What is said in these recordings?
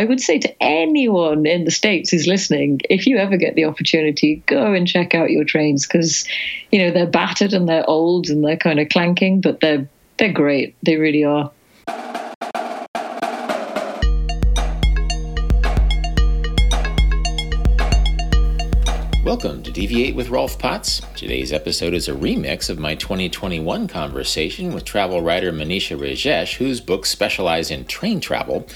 I would say to anyone in the States who's listening, if you ever get the opportunity, go and check out your trains because, you know, they're battered and they're old and they're kind of clanking, but they're they're great. They really are. Welcome to Deviate with Rolf Potts. Today's episode is a remix of my 2021 conversation with travel writer Monisha Rajesh, whose books specialize in train travel.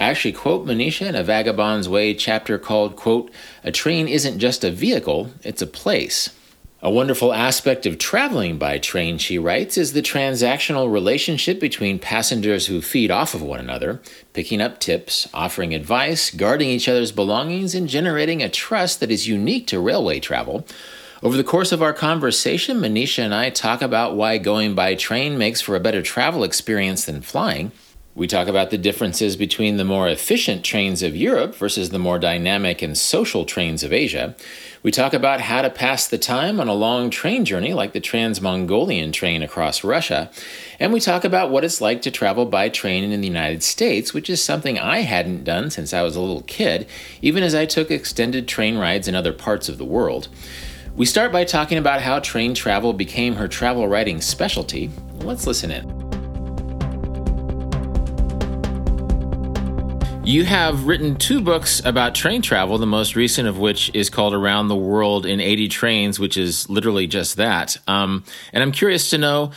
I actually quote Monisha in A Vagabond's Way chapter called, quote, A train isn't just a vehicle, it's a place. A wonderful aspect of traveling by train, she writes, is the transactional relationship between passengers who feed off of one another, picking up tips, offering advice, guarding each other's belongings, and generating a trust that is unique to railway travel. Over the course of our conversation, Monisha and I talk about why going by train makes for a better travel experience than flying. We talk about the differences between the more efficient trains of Europe versus the more dynamic and social trains of Asia. We talk about how to pass the time on a long train journey like the Trans Mongolian train across Russia. And we talk about what it's like to travel by train in the United States, which is something I hadn't done since I was a little kid, even as I took extended train rides in other parts of the world. We start by talking about how train travel became her travel writing specialty. Let's listen in. You have written two books about train travel, the most recent of which is called Around the World in 80 Trains, which is literally just that. Um, and I'm curious to know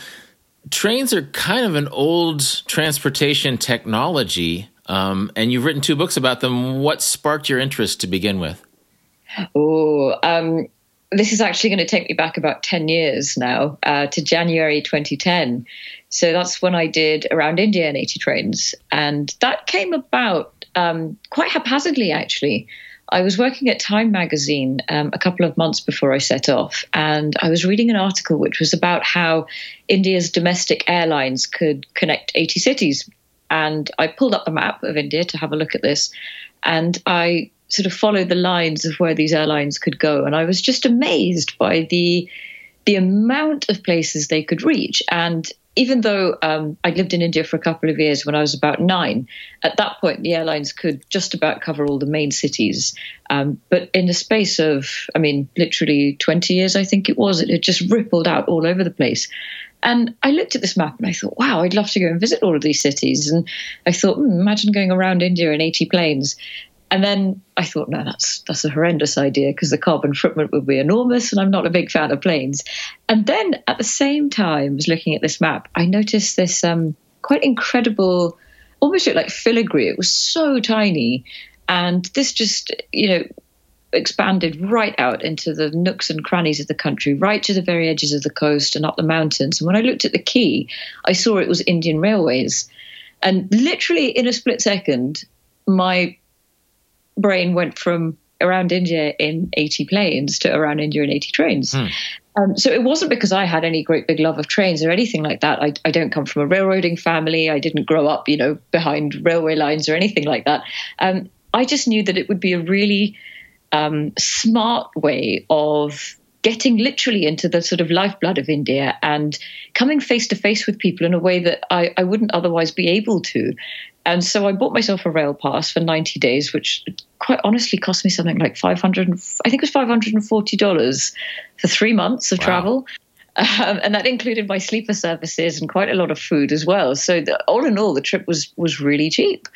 trains are kind of an old transportation technology, um, and you've written two books about them. What sparked your interest to begin with? Oh, um, this is actually going to take me back about 10 years now uh, to January 2010. So that's when I did Around India in 80 Trains. And that came about um, quite haphazardly, actually. I was working at Time magazine um, a couple of months before I set off, and I was reading an article which was about how India's domestic airlines could connect 80 cities. And I pulled up the map of India to have a look at this, and I sort of followed the lines of where these airlines could go. And I was just amazed by the the amount of places they could reach. And even though um, I lived in India for a couple of years when I was about nine, at that point the airlines could just about cover all the main cities. Um, but in the space of, I mean, literally 20 years, I think it was, it had just rippled out all over the place. And I looked at this map and I thought, wow, I'd love to go and visit all of these cities. And I thought, hmm, imagine going around India in 80 planes. And then I thought, no, that's that's a horrendous idea because the carbon footprint would be enormous, and I'm not a big fan of planes. And then at the same time, as looking at this map, I noticed this um, quite incredible, almost looked like filigree. It was so tiny, and this just you know expanded right out into the nooks and crannies of the country, right to the very edges of the coast and up the mountains. And when I looked at the key, I saw it was Indian Railways. And literally in a split second, my brain went from around India in 80 planes to around India in 80 trains. Hmm. Um, so it wasn't because I had any great big love of trains or anything like that. I, I, don't come from a railroading family. I didn't grow up, you know, behind railway lines or anything like that. Um, I just knew that it would be a really um, smart way of getting literally into the sort of lifeblood of India and coming face to face with people in a way that I, I wouldn't otherwise be able to. And so I bought myself a rail pass for 90 days, which quite honestly cost me something like 500, I think it was $540 for three months of wow. travel. Um, and that included my sleeper services and quite a lot of food as well. So the, all in all, the trip was was really cheap,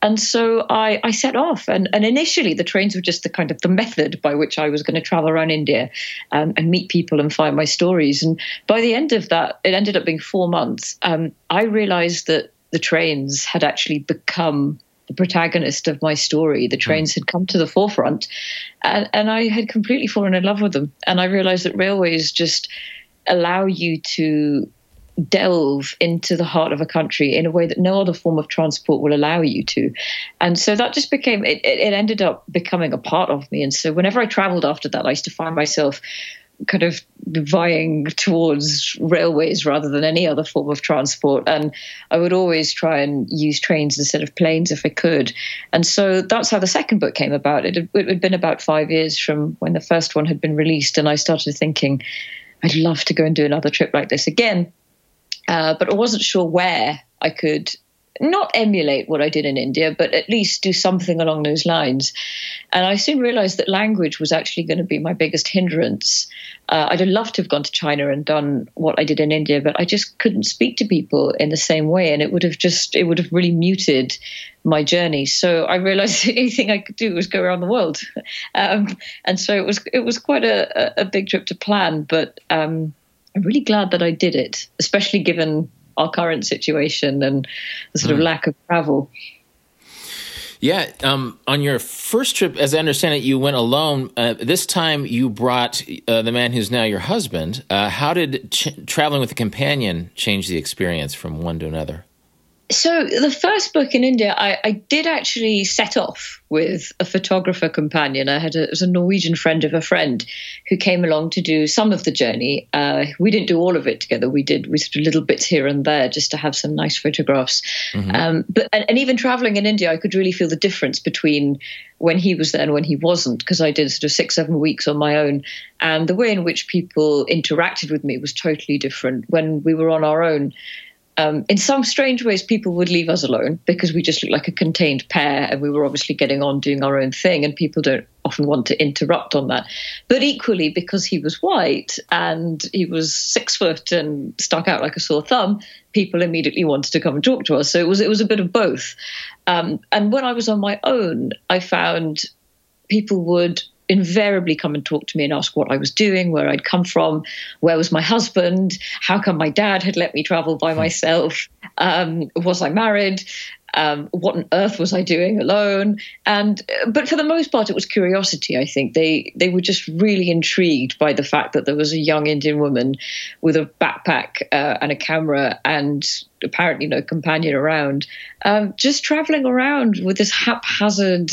and so I, I set off. And, and initially, the trains were just the kind of the method by which I was going to travel around India um, and meet people and find my stories. And by the end of that, it ended up being four months. Um, I realized that the trains had actually become the protagonist of my story. The hmm. trains had come to the forefront, and, and I had completely fallen in love with them. And I realized that railways just allow you to delve into the heart of a country in a way that no other form of transport will allow you to. And so that just became, it, it ended up becoming a part of me. And so whenever I traveled after that, I used to find myself kind of vying towards railways rather than any other form of transport. And I would always try and use trains instead of planes if I could. And so that's how the second book came about. It had, it had been about five years from when the first one had been released. And I started thinking, I'd love to go and do another trip like this again. Uh, but I wasn't sure where I could not emulate what I did in India, but at least do something along those lines. And I soon realized that language was actually going to be my biggest hindrance. Uh, I'd have loved to have gone to China and done what I did in India, but I just couldn't speak to people in the same way, and it would have just it would have really muted my journey. So I realized the only thing I could do was go around the world, um, and so it was it was quite a, a big trip to plan, but. Um, I'm really glad that I did it, especially given our current situation and the sort mm. of lack of travel. Yeah, um, on your first trip, as I understand it, you went alone. Uh, this time, you brought uh, the man who's now your husband. Uh, how did ch- traveling with a companion change the experience from one to another? So the first book in India, I, I, did actually set off with a photographer companion. I had a, was a Norwegian friend of a friend who came along to do some of the journey. Uh, we didn't do all of it together. We did we did little bits here and there just to have some nice photographs. Mm-hmm. Um, but and, and even traveling in India, I could really feel the difference between when he was there and when he wasn't because I did sort of six seven weeks on my own, and the way in which people interacted with me was totally different when we were on our own um, in some strange ways, people would leave us alone because we just looked like a contained pair and we were obviously getting on doing our own thing, and people don't often want to interrupt on that. But equally, because he was white and he was six foot and stuck out like a sore thumb, people immediately wanted to come and talk to us. So it was it was a bit of both. Um, and when I was on my own, I found people would invariably come and talk to me and ask what I was doing, where I'd come from, where was my husband, how come my dad had let me travel by hmm. myself, um, was I married, um, what on earth was I doing alone? And but for the most part, it was curiosity. I think they they were just really intrigued by the fact that there was a young Indian woman with a backpack uh, and a camera and apparently no companion around, um, just traveling around with this haphazard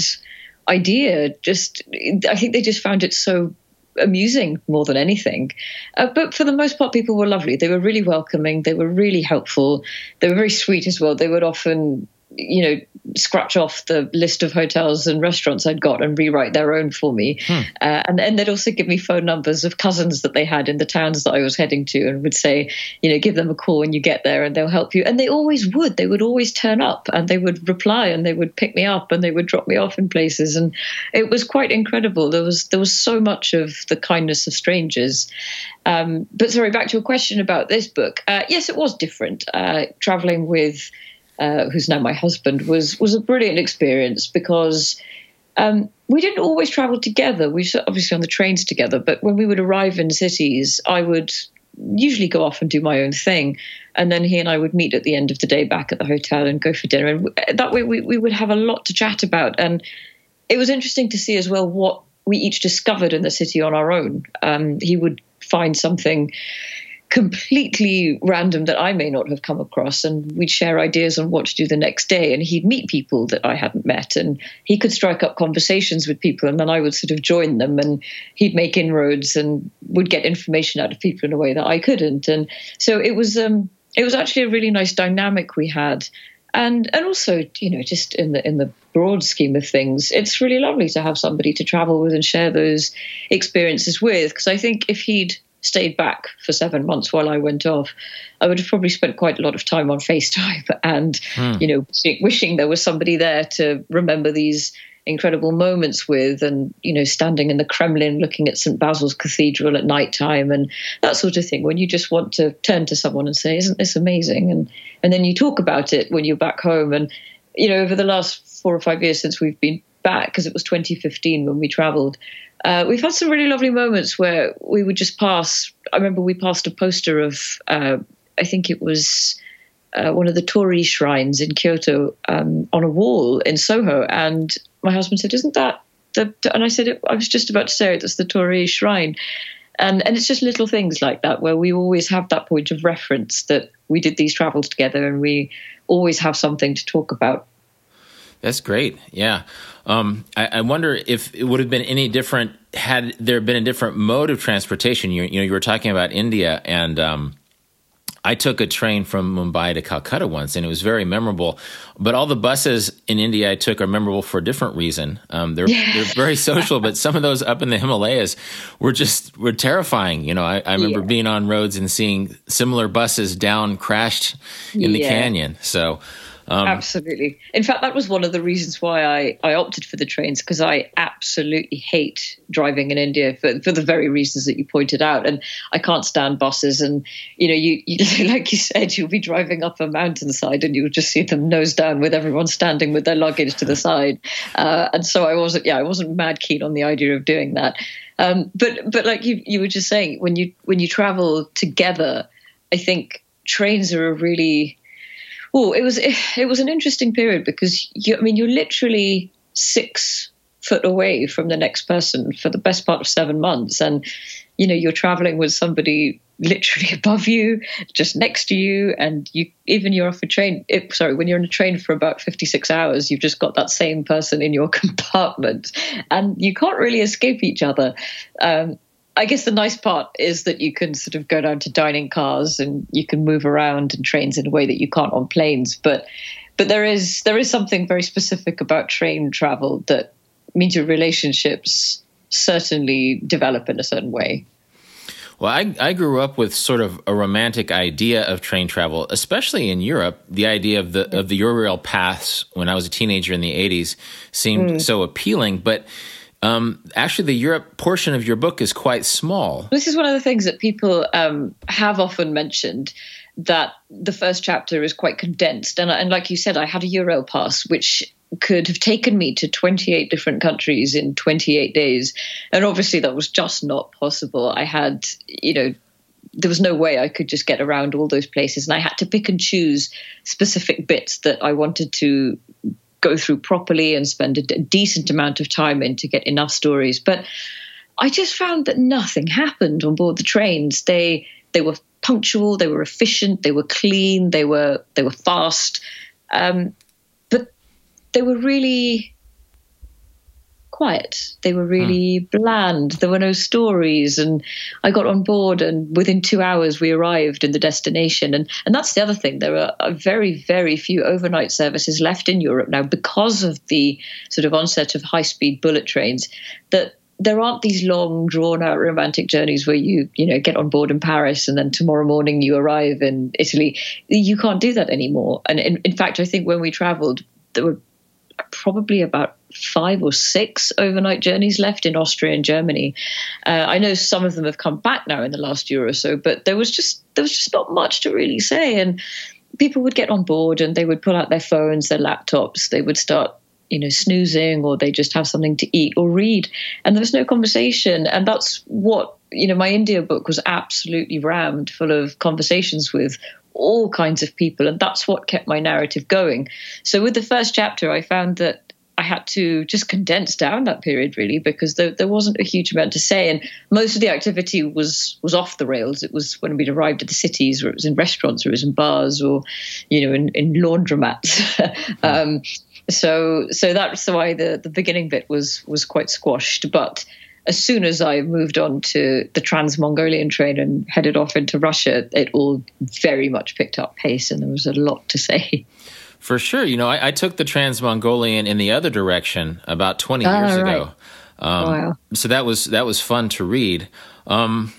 idea. Just, I think they just found it so amusing more than anything. Uh, but for the most part, people were lovely. They were really welcoming. They were really helpful. They were very sweet as well. They would often you know, scratch off the list of hotels and restaurants I'd got and rewrite their own for me. Hmm. Uh, and then they'd also give me phone numbers of cousins that they had in the towns that I was heading to and would say, you know, give them a call when you get there and they'll help you. And they always would. They would always turn up and they would reply and they would pick me up and they would drop me off in places. And it was quite incredible. There was there was so much of the kindness of strangers. Um, but sorry, back to a question about this book. Uh, yes, it was different. Uh, traveling with uh, who's now my husband, was was a brilliant experience because um, we didn't always travel together. We were obviously on the trains together, but when we would arrive in cities, I would usually go off and do my own thing, and then he and I would meet at the end of the day back at the hotel and go for dinner. And that way, we, we would have a lot to chat about, and it was interesting to see as well what we each discovered in the city on our own. Um, he would find something completely random that I may not have come across. And we'd share ideas on what to do the next day. And he'd meet people that I hadn't met. And he could strike up conversations with people. And then I would sort of join them. And he'd make inroads and would get information out of people in a way that I couldn't. And so it was. Um, it was actually a really nice dynamic we had and and also you know just in the in the broad scheme of things it's really lovely to have somebody to travel with and share those experiences with because i think if he'd stayed back for seven months while I went off, I would have probably spent quite a lot of time on FaceTime and, hmm. you know, wishing there was somebody there to remember these incredible moments with and you know standing in the kremlin looking at st basil's cathedral at night time and that sort of thing when you just want to turn to someone and say isn't this amazing and and then you talk about it when you're back home and you know over the last four or five years since we've been back because it was 2015 when we traveled uh, we've had some really lovely moments where we would just pass. I remember we passed a poster of, uh, I think it was uh, one of the Torii shrines in Kyoto um, on a wall in Soho, and my husband said, "Isn't that the?" And I said, "I was just about to say it. That's the Torii shrine." And and it's just little things like that where we always have that point of reference that we did these travels together, and we always have something to talk about. That's great. Yeah. Um, I, I, wonder if it would have been any different had there been a different mode of transportation. You, you know, you were talking about India, and um, I took a train from Mumbai to Calcutta once, and it was very memorable. But all the buses in India I took are memorable for a different reason. Um, they're yeah. they're very social, but some of those up in the Himalayas were just were terrifying. You know, I, I remember yeah. being on roads and seeing similar buses down crashed in the canyon. So Um, absolutely. In fact, that was one of the reasons why I, I opted for the trains because I absolutely hate driving in India for, for the very reasons that you pointed out. And I can't stand buses. And, you know, you, you like you said, you'll be driving up a mountainside and you'll just see them nose down with everyone standing with their luggage to the side. Uh, and so I wasn't, yeah, I wasn't mad keen on the idea of doing that. Um, but but like you you were just saying, when you when you travel together, I think trains are a really oh it was it was an interesting period because you I mean you're literally six foot away from the next person for the best part of seven months and you know you're traveling with somebody literally above you, just next to you, and you even you're off a train. It, sorry, when you're in a train for about 56 hours, you've just got that same person in your compartment, and you can't really escape each other. Um, I guess the nice part is that you can sort of go down to dining cars and you can move around in trains in a way that you can't on planes. But but there is there is something very specific about train travel that means your relationships certainly develop in a certain way. Well, I, I grew up with sort of a romantic idea of train travel, especially in Europe. The idea of the of the Eurail pass when I was a teenager in the '80s seemed mm. so appealing, but. Um, actually, the Europe portion of your book is quite small. This is one of the things that people um, have often mentioned that the first chapter is quite condensed. And, and like you said, I had a Eurail pass, which could have taken me to 28 different countries in 28 days. And obviously, that was just not possible. I had, you know, there was no way I could just get around all those places. And I had to pick and choose specific bits that I wanted to go through properly and spend a, decent amount of time in to get enough stories. But I just found that nothing happened on board the trains. They they were punctual, they were efficient, they were clean, they were they were fast. Um, but they were really quiet. They were really mm. bland. There were no stories. And I got on board, and within two hours, we arrived in the destination. And, and that's the other thing. There are very, very few overnight services left in Europe now because of the sort of onset of high speed bullet trains that there aren't these long drawn out romantic journeys where you you know get on board in paris and then tomorrow morning you arrive in italy you can't do that anymore and in, in fact i think when we traveled there were probably about five or six overnight journeys left in Austria and Germany. Uh, I know some of them have come back now in the last year or so, but there was just there was just not much to really say, and people would get on board and they would pull out their phones, their laptops, they would start you know snoozing or they just have something to eat or read. And there was no conversation. And that's what you know my india book was absolutely rammed full of conversations with all kinds of people. And that's what kept my narrative going. So with the first chapter, I found that I had to just condense down that period really because there, there wasn't a huge amount to say, and most of the activity was was off the rails. It was when we'd arrived at the cities, or it was in restaurants, or it was in bars, or you know, in, in laundromats. um, so so that's why the the beginning bit was was quite squashed, but as soon as I moved on to the Trans Mongolian train and headed off into Russia, it all very much picked up pace and there was a lot to say. For sure. You know, I, I took the Trans Mongolian in the other direction about 20 years right. ago. Um, wow. So that was that was fun to read. Um,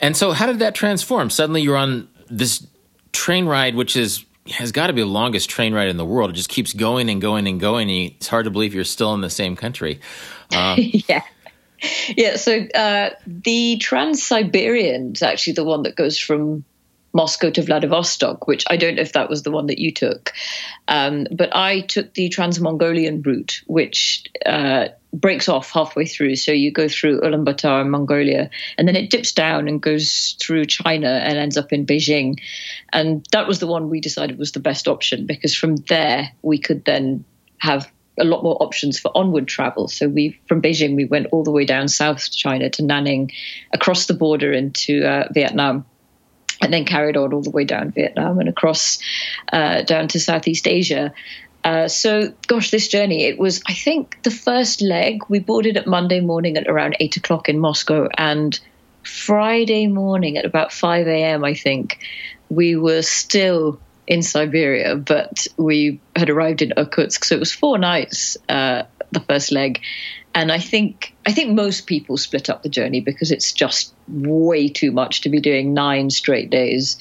and so, how did that transform? Suddenly, you're on this train ride, which is has got to be the longest train ride in the world. It just keeps going and going and going. And it's hard to believe you're still in the same country. Uh, yeah yeah, so uh, the Trans Siberian is actually the one that goes from Moscow to Vladivostok, which I don't know if that was the one that you took. Um, but I took the Trans Mongolian route, which uh, breaks off halfway through. So you go through Ulaanbaatar, Mongolia, and then it dips down and goes through China and ends up in Beijing. And that was the one we decided was the best option because from there we could then have a lot more options for onward travel. So we from Beijing we went all the way down South China to Nanning, across the border into uh, Vietnam, and then carried on all the way down Vietnam and across uh, down to Southeast Asia. Uh, so, gosh, this journey, it was, I think, the first leg. We boarded at Monday morning at around eight o'clock in Moscow, and Friday morning at about 5 a.m., I think, we were still in Siberia, but we had arrived in Irkutsk, so it was four nights uh, the first leg, and I think I think most people split up the journey because it's just way too much to be doing nine straight days.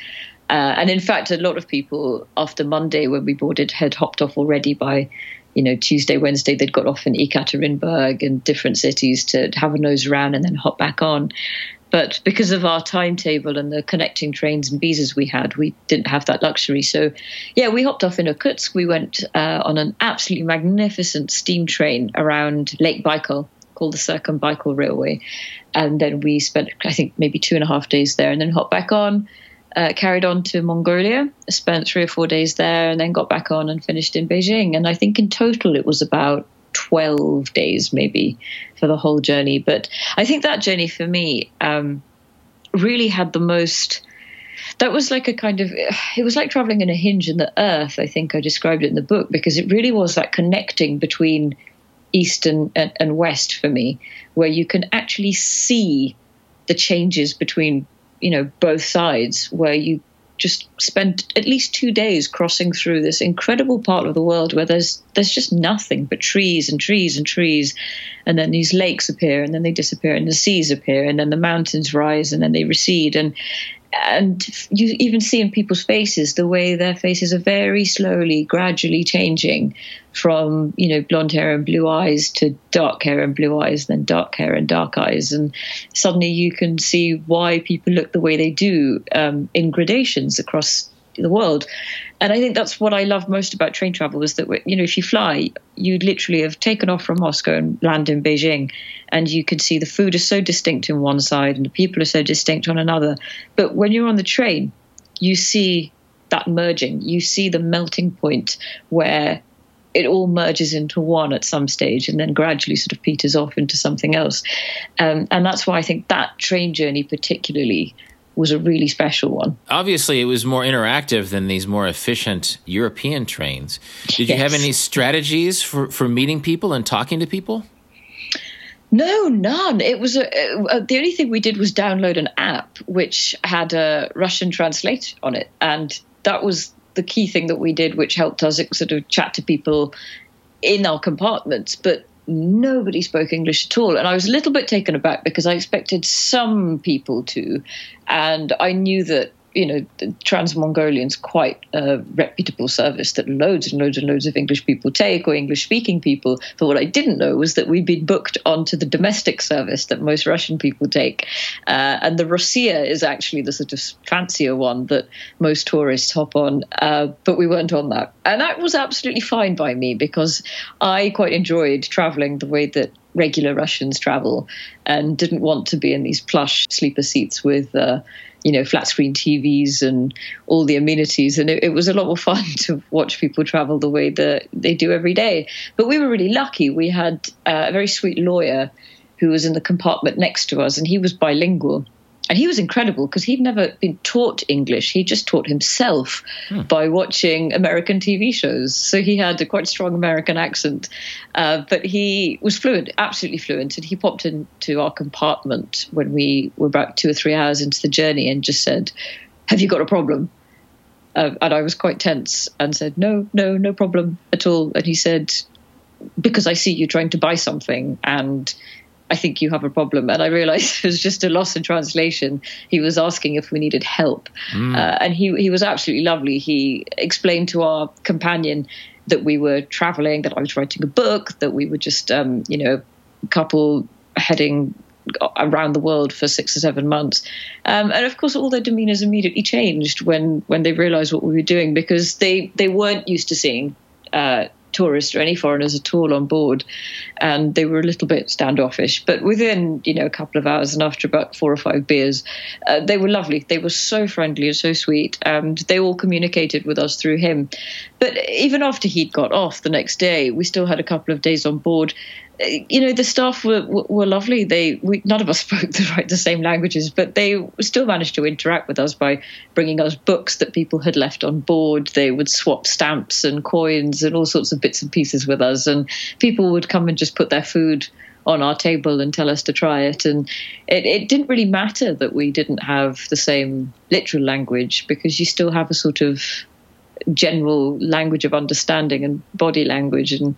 Uh, and in fact, a lot of people after Monday, when we boarded, had hopped off already by, you know, Tuesday, Wednesday, they'd got off in Ekaterinburg and different cities to have a nose around and then hop back on. But because of our timetable and the connecting trains and visas we had, we didn't have that luxury. So, yeah, we hopped off in Irkutsk. We went uh, on an absolutely magnificent steam train around Lake Baikal called the Circum Baikal Railway. And then we spent, I think, maybe two and a half days there and then hopped back on. Uh, carried on to Mongolia, spent three or four days there, and then got back on and finished in Beijing. And I think in total it was about 12 days maybe for the whole journey. But I think that journey for me um, really had the most. That was like a kind of, it was like traveling in a hinge in the earth, I think I described it in the book, because it really was that connecting between East and, and, and West for me, where you can actually see the changes between, you know, both sides, where you just spent at least two days crossing through this incredible part of the world where there's there's just nothing but trees and trees and trees, and then these lakes appear and then they disappear and the seas appear and then the mountains rise and then they recede. And and you even see in people's faces the way their faces are very slowly, gradually changing from you know blonde hair and blue eyes to dark hair and blue eyes, then dark hair and dark eyes, and suddenly you can see why people look the way they do um, in gradations across the world. And I think that's what I love most about train travel is that you know if you fly, you literally have taken off from Moscow and land in Beijing, and you can see the food is so distinct in one side and the people are so distinct on another. But when you're on the train, you see that merging. You see the melting point where it all merges into one at some stage and then gradually sort of peters off into something else. Um, and that's why I think that train journey, particularly, was a really special one. Obviously, it was more interactive than these more efficient European trains. Did you have any strategies for, for meeting people and talking to people? No, none. It was a, a, uh, the only thing we did was download an app which had a Russian translate on it, and that was the key thing that we did, which helped us sort of chat to people in our compartments. But nobody spoke English at all. And I was a little bit taken aback because I expected some people to. And I knew that you know, the Trans Mongolian's quite a reputable service that loads and loads and loads of English people take or English speaking people. But what I didn't know was that we'd been booked onto the domestic service that most Russian people take. Uh, and the Rossiya is actually the sort of fancier one that most tourists hop on. Uh, but we weren't on that. And that was absolutely fine by me because I quite enjoyed traveling the way that regular Russians travel and didn't want to be in these plush sleeper seats with. Uh, you know, flat screen TVs and all the amenities. And it, it, was a lot more fun to watch people travel the way that they do every day. But we were really lucky. We had uh, a very sweet lawyer who was in the compartment next to us, and he was bilingual. And he was incredible because he'd never been taught English. He just taught himself hmm. by watching American TV shows. So he had a quite strong American accent, uh, but he was fluent, absolutely fluent. And he popped into our compartment when we were about two or three hours into the journey and just said, Have you got a problem? Uh, and I was quite tense and said, No, no, no problem at all. And he said, Because I see you trying to buy something and I think you have a problem. And I realized it was just a loss in translation. He was asking if we needed help. Mm. Uh, and he, he was absolutely lovely. He explained to our companion that we were traveling, that I was writing a book, that we were just, um, you know, a couple heading around the world for six or seven months. Um, and of course, all their demeanors immediately changed when, when they realized what we were doing because they, they weren't used to seeing uh, tourists or any foreigners at all on board, and they were a little bit standoffish. But within you know a couple of hours and after about four or five beers, uh, they were lovely. They were so friendly and so sweet, and they all communicated with us through him. But even after he'd got off the next day, we still had a couple of days on board, you know the staff were were lovely. They we, none of us spoke the right the same languages, but they still managed to interact with us by bringing us books that people had left on board. They would swap stamps and coins and all sorts of bits and pieces with us, and people would come and just put their food on our table and tell us to try it. And it, it didn't really matter that we didn't have the same literal language because you still have a sort of general language of understanding and body language and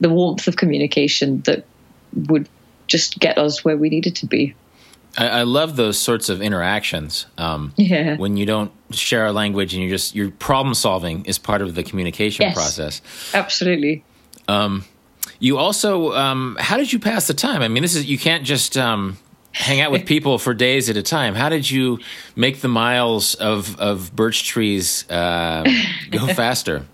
the warmth of communication that would just get us where we needed to be. I, I love those sorts of interactions. Um, yeah. When you don't share a language and you just your problem solving is part of the communication yes, process. Absolutely. Um, you also, um, how did you pass the time? I mean, this is you can't just um, hang out with people for days at a time. How did you make the miles of of birch trees uh, go faster?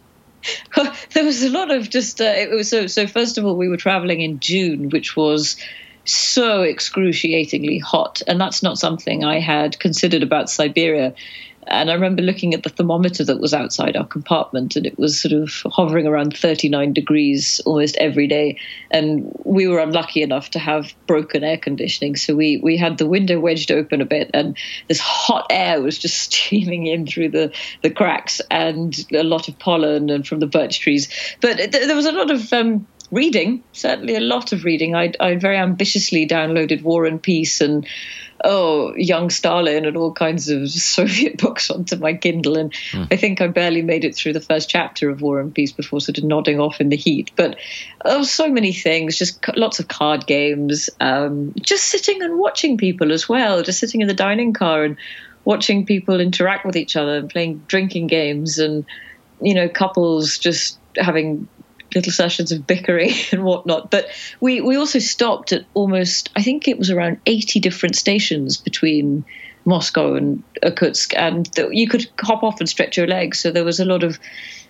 there was a lot of just uh, it was so so first of all we were traveling in june which was so excruciatingly hot and that's not something i had considered about siberia and I remember looking at the thermometer that was outside our compartment, and it was sort of hovering around 39 degrees almost every day. And we were unlucky enough to have broken air conditioning, so we we had the window wedged open a bit, and this hot air was just streaming in through the the cracks, and a lot of pollen and from the birch trees. But th- there was a lot of um, reading, certainly a lot of reading. I, I very ambitiously downloaded War and Peace and oh, young Stalin and all kinds of Soviet books onto my Kindle. And mm. I think I barely made it through the first chapter of War and Peace before sort of nodding off in the heat. But oh, so many things, just lots of card games, um, just sitting and watching people as well, just sitting in the dining car and watching people interact with each other and playing drinking games and, you know, couples just having little sessions of bickering and whatnot. But we, we also stopped at almost, I think it was around 80 different stations between Moscow and Irkutsk, and you could hop off and stretch your legs. So there was a lot of,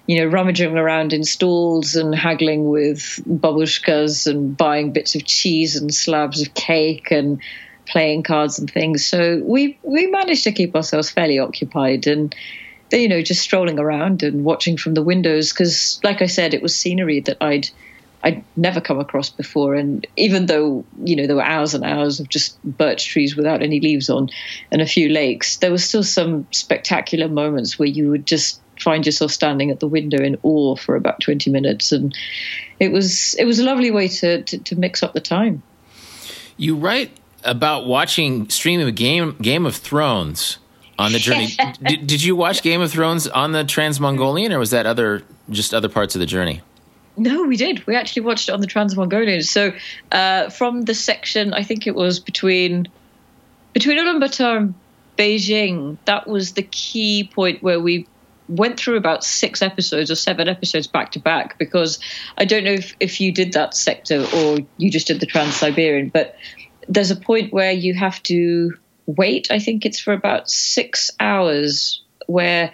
you know, rummaging around in stalls and haggling with babushkas and buying bits of cheese and slabs of cake and playing cards and things. So we we managed to keep ourselves fairly occupied and you know, just strolling around and watching from the windows because, like I said, it was scenery that I'd I'd never come across before. And even though you know there were hours and hours of just birch trees without any leaves on, and a few lakes, there were still some spectacular moments where you would just find yourself standing at the window in awe for about 20 minutes. And it was it was a lovely way to, to, to mix up the time. You write about watching streaming game game of thrones on the journey. did, did you watch Game of Thrones on the Trans Mongolian, or was that other just other parts of the journey? No, we did. We actually watched it on the Trans Mongolian. So uh, from the section, I think it was between between Ulaanbaatar and Beijing. That was the key point where we went through about six episodes or seven episodes back to back because I don't know if, if you did that sector or you just did the Trans Siberian, but there's a point where you have to wait. I think it's for about six hours where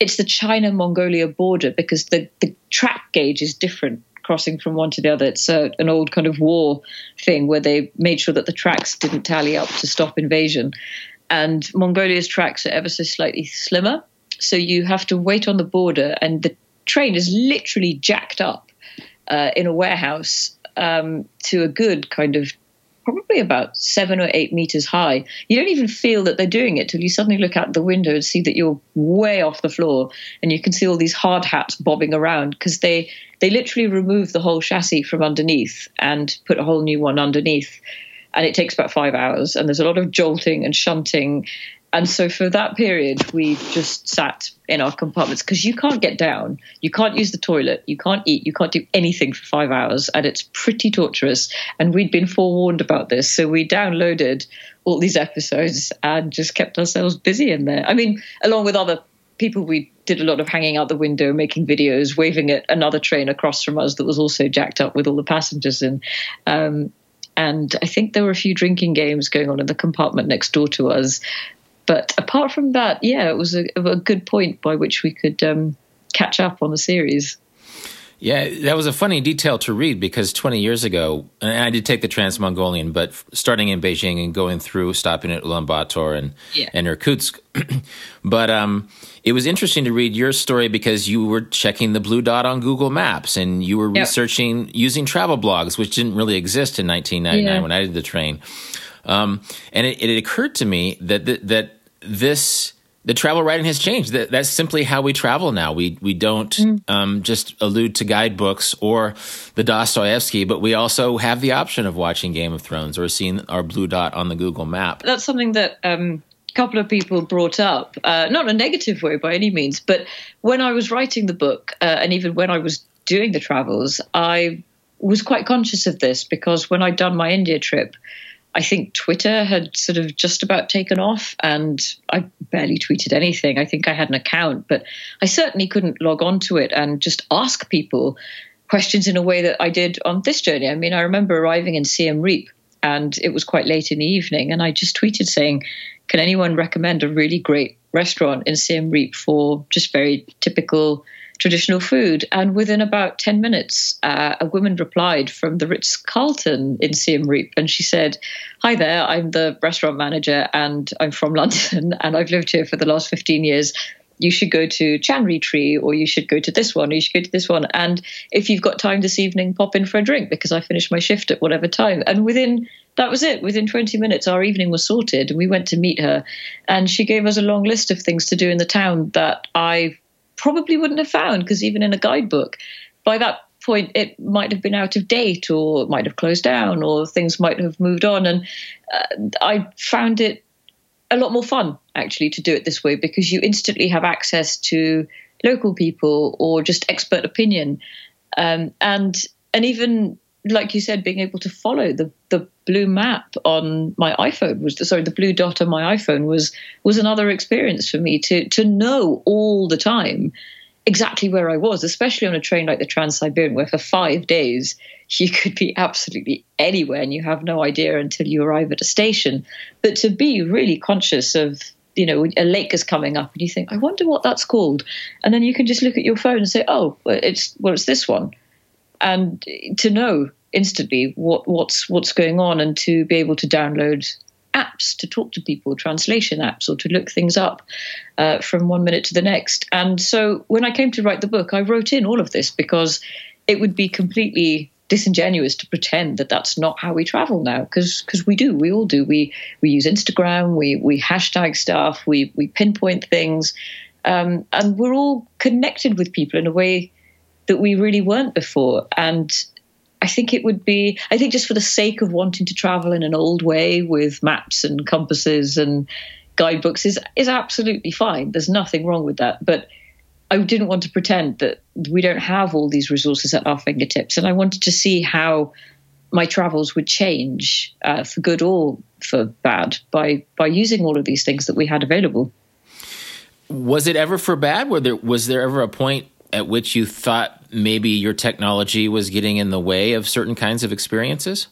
it's the China Mongolia border because the, the track gauge is different crossing from one to the other. It's a, an old kind of war thing where they made sure that the tracks didn't tally up to stop invasion. And Mongolia's tracks are ever so slightly slimmer. So you have to wait on the border, and the train is literally jacked up uh, in a warehouse um, to a good kind of probably about seven or eight meters high. You don't even feel that they're doing it till you suddenly look out the window and see that you're way off the floor, and you can see all these hard hats bobbing around because they they literally remove the whole chassis from underneath and put a whole new one underneath. And it takes about five hours, and there's a lot of jolting and shunting and so for that period, we just sat in our compartments because you can't get down, you can't use the toilet, you can't eat, you can't do anything for five hours, and it's pretty torturous. And we'd been forewarned about this, so we downloaded all these episodes and just kept ourselves busy in there. I mean, along with other people, we did a lot of hanging out the window, making videos, waving at another train across from us that was also jacked up with all the passengers in. Um, and I think there were a few drinking games going on in the compartment next door to us. But apart from that, yeah, it was a, a good point by which we could um, catch up on the series. Yeah, that was a funny detail to read because 20 years ago, and I did take the Trans Mongolian, but starting in Beijing and going through, stopping at Ulaanbaatar and, yeah. and Irkutsk. but um, it was interesting to read your story because you were checking the blue dot on Google Maps and you were yep. researching using travel blogs, which didn't really exist in 1999 yeah. when I did the train. Um, and it, it, occurred to me that that, that this the travel writing has changed. That that's simply how we travel now. We we don't mm. um, just allude to guidebooks or the Dostoevsky, but we also have the option of watching Game of Thrones or seeing our blue dot on the Google map. That's something that. Um, a couple of people brought up, uh, not in a negative way by any means, but when I was writing the book, uh, and even when I was doing the travels, I was quite conscious of this because when I'd done my India trip, I think Twitter had sort of just about taken off, and I barely tweeted anything. I think I had an account, but I certainly couldn't log on to it and just ask people questions in a way that I did on this journey. I mean, I remember arriving in Siem Reap, and it was quite late in the evening, and I just tweeted saying, Can anyone recommend a really great restaurant in Siem Reap for just very typical traditional food. And within about 10 minutes, uh, a woman replied from the Ritz Carlton in Siem Reap. And she said, Hi there, I'm the restaurant manager and I'm from London and I've lived here for the last 15 years. You should go to Chanrey Tree or you should go to this one or you should go to this one. And if you've got time this evening, pop in for a drink because I finished my shift at whatever time. And within that was it. Within 20 minutes, our evening was sorted, and we went to meet her. And she gave us a long list of things to do in the town that I probably wouldn't have found because even in a guidebook, by that point, it might have been out of date or it might have closed down or things might have moved on. And uh, I found it a lot more fun actually to do it this way because you instantly have access to local people or just expert opinion. Um, and and even like you said, being able to follow the the blue map on my iPhone was sorry the blue dot on my iPhone was was another experience for me to to know all the time exactly where I was, especially on a train like the Trans Siberian, where for five days you could be absolutely anywhere and you have no idea until you arrive at a station. But to be really conscious of you know a lake is coming up and you think i wonder what that's called and then you can just look at your phone and say oh it's well it's this one and to know instantly what, what's what's going on and to be able to download apps to talk to people, translation apps, or to look things up uh, from one minute to the next. And so when I came to write the book, I wrote in all of this because it would be completely disingenuous to pretend that that's not how we travel now because because we do we all do we we use Instagram we we hashtag stuff we we pinpoint things um, and we're all connected with people in a way that we really weren't before. And I think it would be, I think just for the sake of wanting to travel in an old way with maps and compasses and guidebooks is, is absolutely fine. There's nothing wrong with that. But I didn't want to pretend that we don't have all these resources at our fingertips. And I wanted to see how my travels would change uh, for good or for bad by, by using all of these things that we had available. Was it ever for bad? Were there, was there ever a point at which you thought maybe your technology was getting in the way of certain kinds of experiences?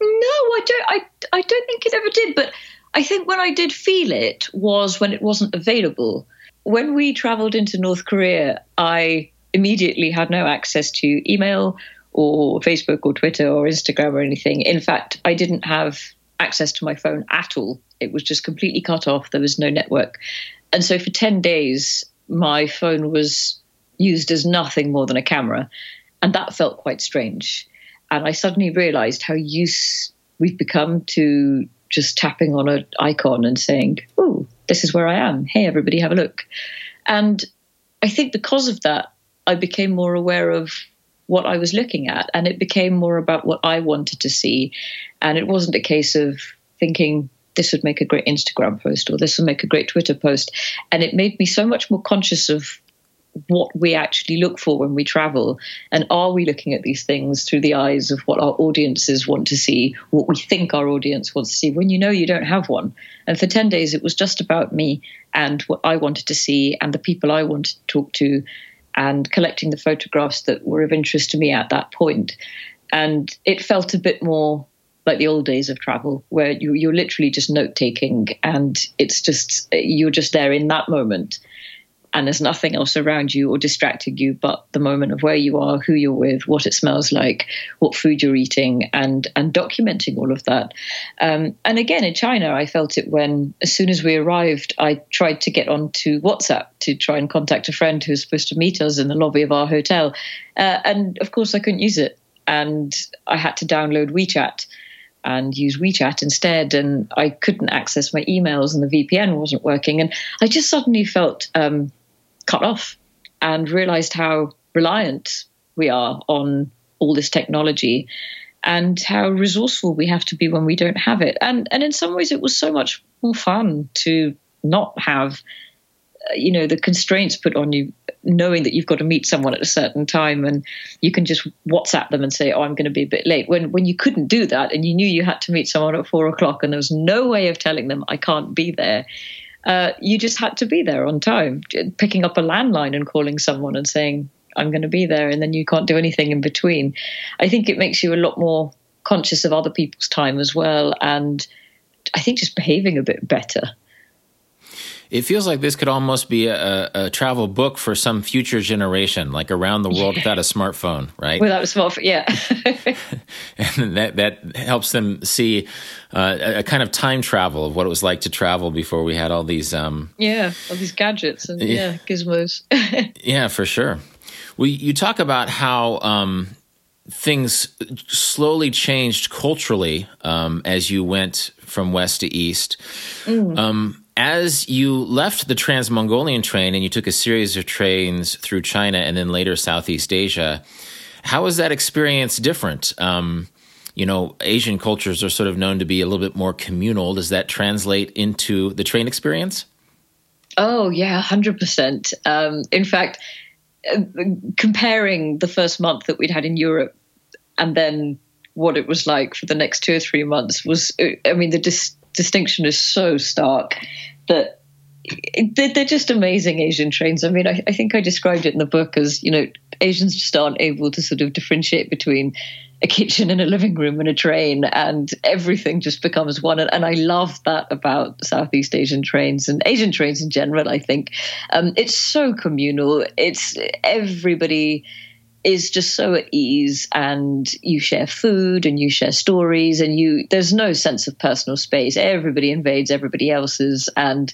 No, I don't. I I don't think it ever did. But I think when I did feel it was when it wasn't available. When we travelled into North Korea, I immediately had no access to email or Facebook or Twitter or Instagram or anything. In fact, I didn't have access to my phone at all. It was just completely cut off. There was no network. And so for 10 days, my phone was used as nothing more than a camera. And that felt quite strange. And I suddenly realized how used we've become to just tapping on an icon and saying, Oh, this is where I am. Hey, everybody, have a look. And I think because of that, I became more aware of what I was looking at. And it became more about what I wanted to see. And it wasn't a case of thinking, this would make a great Instagram post or this would make a great Twitter post. And it made me so much more conscious of what we actually look for when we travel? And are we looking at these things through the eyes of what our audiences want to see what we think our audience wants to see when you know you don't have one? And for 10 days it was just about me and what i wanted to see and the people i wanted to talk to and collecting the photographs that were of interest to me at that point. And it felt a bit more like the old days of travel where you, you're literally just note taking and it's just you're just there in that moment and there's nothing else around you or distracting you but the moment of where you are, who you're with, what it smells like, what food you're eating, and and documenting all of that. Um, and again, in China, I felt it when as soon as we arrived, I tried to get onto WhatsApp to try and contact a friend who was supposed to meet us in the lobby of our hotel, uh, and of course I couldn't use it, and I had to download WeChat and use WeChat instead. And I couldn't access my emails, and the VPN wasn't working. And I just suddenly felt um, cut off and realized how reliant we are on all this technology and how resourceful we have to be when we don't have it. And and in some ways it was so much more fun to not have uh, you know the constraints put on you knowing that you've got to meet someone at a certain time and you can just whatsapp them and say oh i'm going to be a bit late when when you couldn't do that and you knew you had to meet someone at four o'clock and there was no way of telling them i can't be there uh, you just had to be there on time picking up a landline and calling someone and saying i'm going to be there and then you can't do anything in between. I think it makes you a lot more conscious of other people's time as well and i think just behaving a bit better it feels like this could almost be a, a, travel book for some future generation, like around the world yeah. without a smartphone, right? Without a smartphone, yeah. and that that helps them see uh, a, a, kind of time travel of what it was like to travel before we had all these. Um, yeah, all these gadgets and yeah, yeah gizmos. yeah, for sure. Well, you talk about how um, things slowly changed culturally um, as you went from west to east. Mm. Um, as you left the Trans Mongolian train and you took a series of trains through China and then later Southeast Asia, how was that experience different? Um, you know, Asian cultures are sort of known to be a little bit more communal. Does that translate into the train experience? Oh, yeah, 100%. Um, in fact, uh, comparing the first month that we'd had in Europe and then what it was like for the next two or three months was, I mean, the dis- distinction is so stark that they're just amazing Asian trains. I mean, I, think I described it in the book as, you know, Asians just aren't able to sort of differentiate between a kitchen and a living room and a train, and everything just becomes one. And, and I love that about Southeast Asian trains and Asian trains in general, I think. Um, it's so communal. It's everybody is just so at ease and you share food and you share stories and you there's no sense of personal space. Everybody invades everybody else's and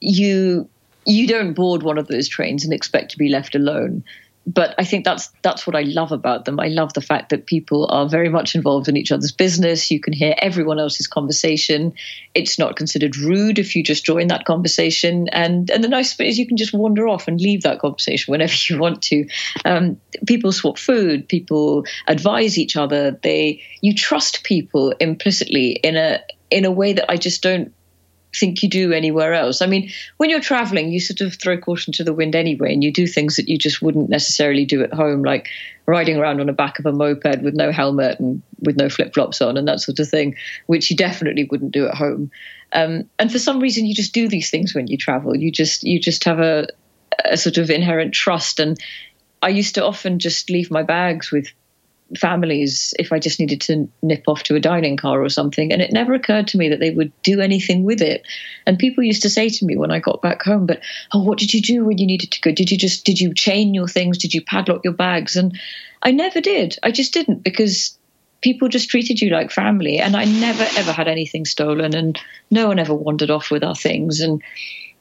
you you don't board one of those trains and expect to be left alone but I think that's that's what I love about them. I love the fact that people are very much involved in each other's business. You can hear everyone else's conversation. It's not considered rude if you just join that conversation. And and the nice bit is you can just wander off and leave that conversation whenever you want to. Um, people swap food. People advise each other. They you trust people implicitly in a in a way that I just don't think you do anywhere else. I mean, when you're traveling, you sort of throw caution to the wind anyway, and you do things that you just wouldn't necessarily do at home, like riding around on the back of a moped with no helmet and with no flip flops on and that sort of thing, which you definitely wouldn't do at home. Um, and for some reason, you just do these things when you travel. You just you just have a, a sort of inherent trust. And I used to often just leave my bags with families if I just needed to nip off to a dining car or something. And it never occurred to me that they would do anything with it. And people used to say to me when I got back home, but oh, what did you do when you needed to go? Did you just did you chain your things? Did you padlock your bags? And I never did. I just didn't because people just treated you like family. And I never ever had anything stolen and no one ever wandered off with our things. And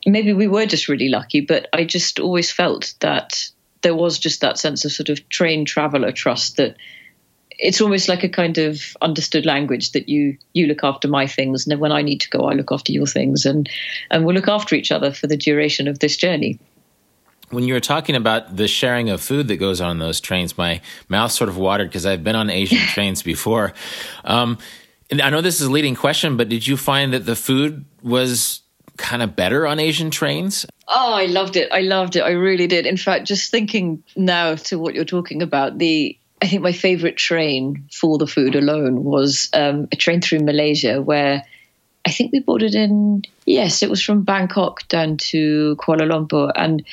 maybe we were just really lucky, but I just always felt that there was just that sense of sort of trained traveler trust that it's almost like a kind of understood language that you you look after my things and then when I need to go I look after your things and and we'll look after each other for the duration of this journey. When you were talking about the sharing of food that goes on those trains, my mouth sort of watered because I've been on Asian trains before. Um, and I know this is a leading question, but did you find that the food was kind of better on Asian trains? Oh, I loved it. I loved it. I really did. In fact, just thinking now to what you're talking about, the I think my favorite train for the food alone was um, a train through Malaysia where I think we boarded in, yes, it was from Bangkok down to Kuala Lumpur. And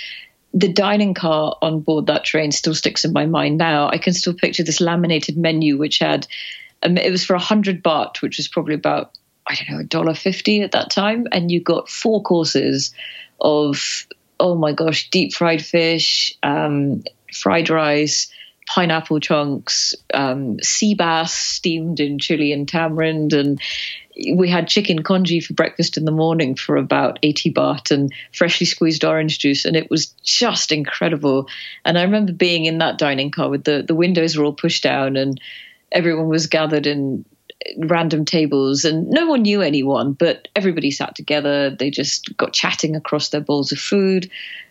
the dining car on board that train still sticks in my mind now. I can still picture this laminated menu, which had, um, it was for 100 baht, which was probably about, I don't know, a dollar fifty at that time. And you got four courses of, oh my gosh, deep fried fish, um, fried rice, pineapple chunks, um, sea bass steamed in chili and tamarind, and we had chicken congee for breakfast in the morning for about 80 baht and freshly squeezed orange juice and it was just incredible. And i remember being in that dining car with the the windows were all pushed down and everyone was gathered in random tables and no one knew anyone but everybody sat together. They just got chatting across their bowls of food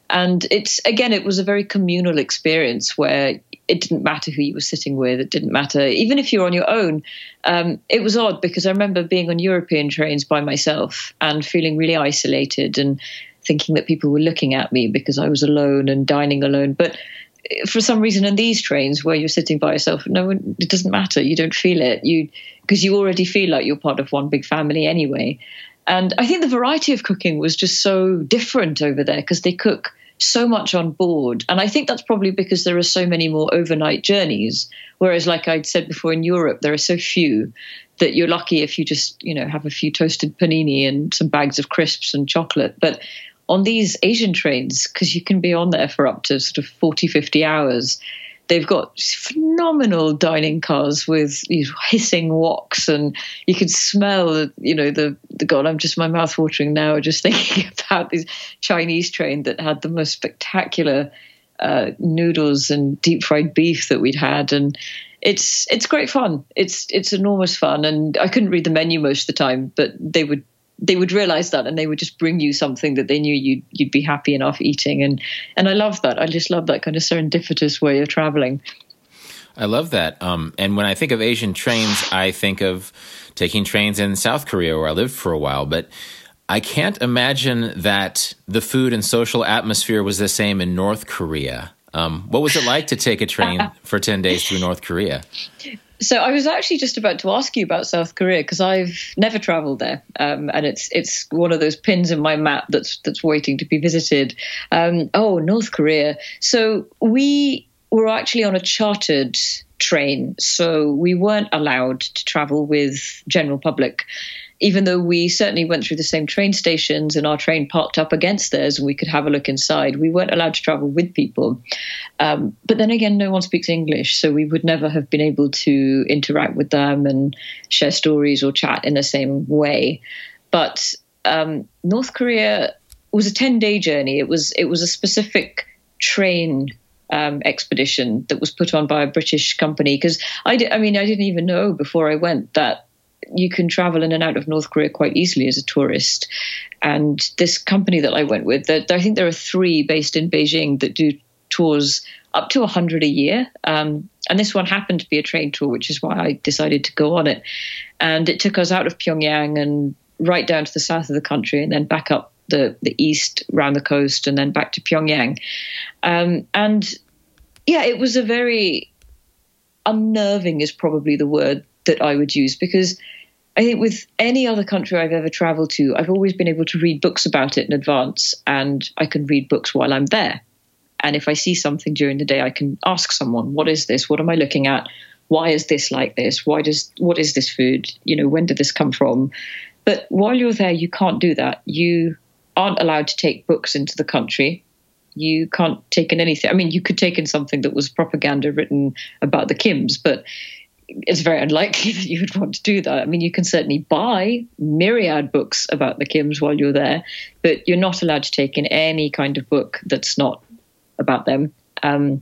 and it's again it was a very communal experience where it didn't matter who you were sitting with it didn't matter even if you're on your own um, it was odd because i remember being on european trains by myself and feeling really isolated and thinking that people were looking at me because I was alone and dining alone. But for some reason, in these trains where you're sitting by yourself, no, one, it doesn't matter. You don't feel it. You because you already feel like you're part of one big family anyway. And I think the variety of cooking was just so different over there because they cook so much on board. And I think that's probably because there are so many more overnight journeys. Whereas, like I'd said before, in Europe, there are so few that you're lucky if you just, you know, have a few toasted panini and some bags of crisps and chocolate. But on these Asian trains, because you can be on there for up to sort of 40, 50 hours, they've got phenomenal dining cars with hissing woks and you can smell you know the the god i'm just my mouth watering now just thinking about this chinese train that had the most spectacular uh, noodles and deep fried beef that we'd had and it's it's great fun. It's it's enormous fun and i couldn't read the menu most of the time but they would they would realize that and they would just bring you something that they knew you'd you'd be happy enough eating. And and I love that. I just love that kind of serendipitous way of traveling. I love that. Um, and when I think of Asian trains I think of taking trains in South Korea where I lived for a while but I can't imagine that the food and social atmosphere was the same in North Korea. Um, what was it like to take a train for 10 days through North Korea so I was actually just about to ask you about South Korea because I've never travelled there, um, and it's it's one of those pins in my map that's that's waiting to be visited. Um, oh, North Korea. So we were actually on a chartered train, so we weren't allowed to travel with general public even though we certainly went through the same train stations and our train parked up against theirs and we could have a look inside, we weren't allowed to travel with people. Um, but then again, no one speaks English, so we would never have been able to interact with them and share stories or chat in the same way. But um, North Korea was a 10 day journey. It was, it was a specific train um, expedition that was put on by a British company. Because I, I mean, I didn't even know before I went that you can travel in and out of North Korea quite easily as a tourist. And this company that I went with, I think there are three based in Beijing that do tours up to 100 a year. Um, and this one happened to be a train tour, which is why I decided to go on it. And it took us out of Pyongyang and right down to the south of the country and then back up the, the east around the coast and then back to Pyongyang. Um, and yeah, it was a very unnerving, is probably the word that I would use because I think with any other country I've ever traveled to, I've always been able to read books about it in advance and I can read books while I'm there. And if I see something during the day, I can ask someone, what is this? What am I looking at? Why is this like this? Why does what is this food? You know, when did this come from? But while you're there, you can't do that. You aren't allowed to take books into the country. You can't take in anything. I mean, you could take in something that was propaganda written about the Kims, but it's very unlikely that you would want to do that. I mean, you can certainly buy myriad books about the Kims while you're there, but you're not allowed to take in any kind of book that's not about them. Um,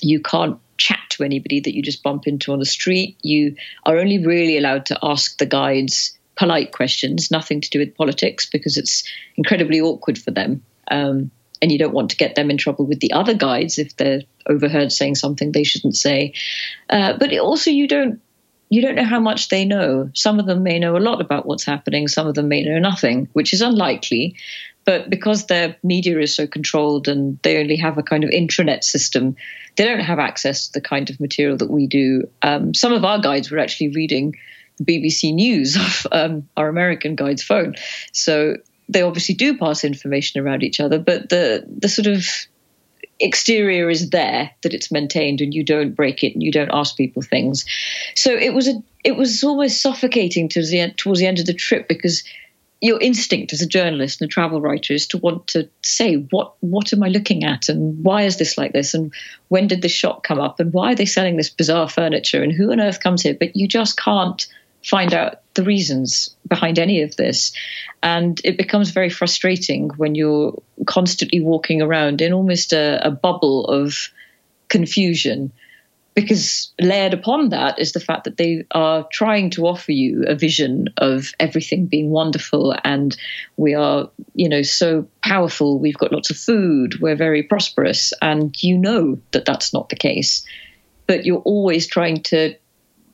you can't chat to anybody that you just bump into on the street. You are only really allowed to ask the guides polite questions, nothing to do with politics, because it's incredibly awkward for them. Um, and you don't want to get them in trouble with the other guides if they're overheard saying something they shouldn't say. Uh, but also, you don't you don't know how much they know. Some of them may know a lot about what's happening. Some of them may know nothing, which is unlikely. But because their media is so controlled and they only have a kind of intranet system, they don't have access to the kind of material that we do. Um, some of our guides were actually reading the BBC News off um, our American guide's phone. So they obviously do pass information around each other, but the the sort of exterior is there that it's maintained and you don't break it and you don't ask people things. So it was a it was almost suffocating towards the end, towards the end of the trip because your instinct as a journalist and a travel writer is to want to say what what am I looking at and why is this like this and when did this shop come up and why are they selling this bizarre furniture and who on earth comes here? But you just can't find out the reasons behind any of this. And it becomes very frustrating when you're constantly walking around in almost a, a bubble of confusion. Because layered upon that is the fact that they are trying to offer you a vision of everything being wonderful and we are, you know, so powerful. We've got lots of food. We're very prosperous. And you know that that's not the case. But you're always trying to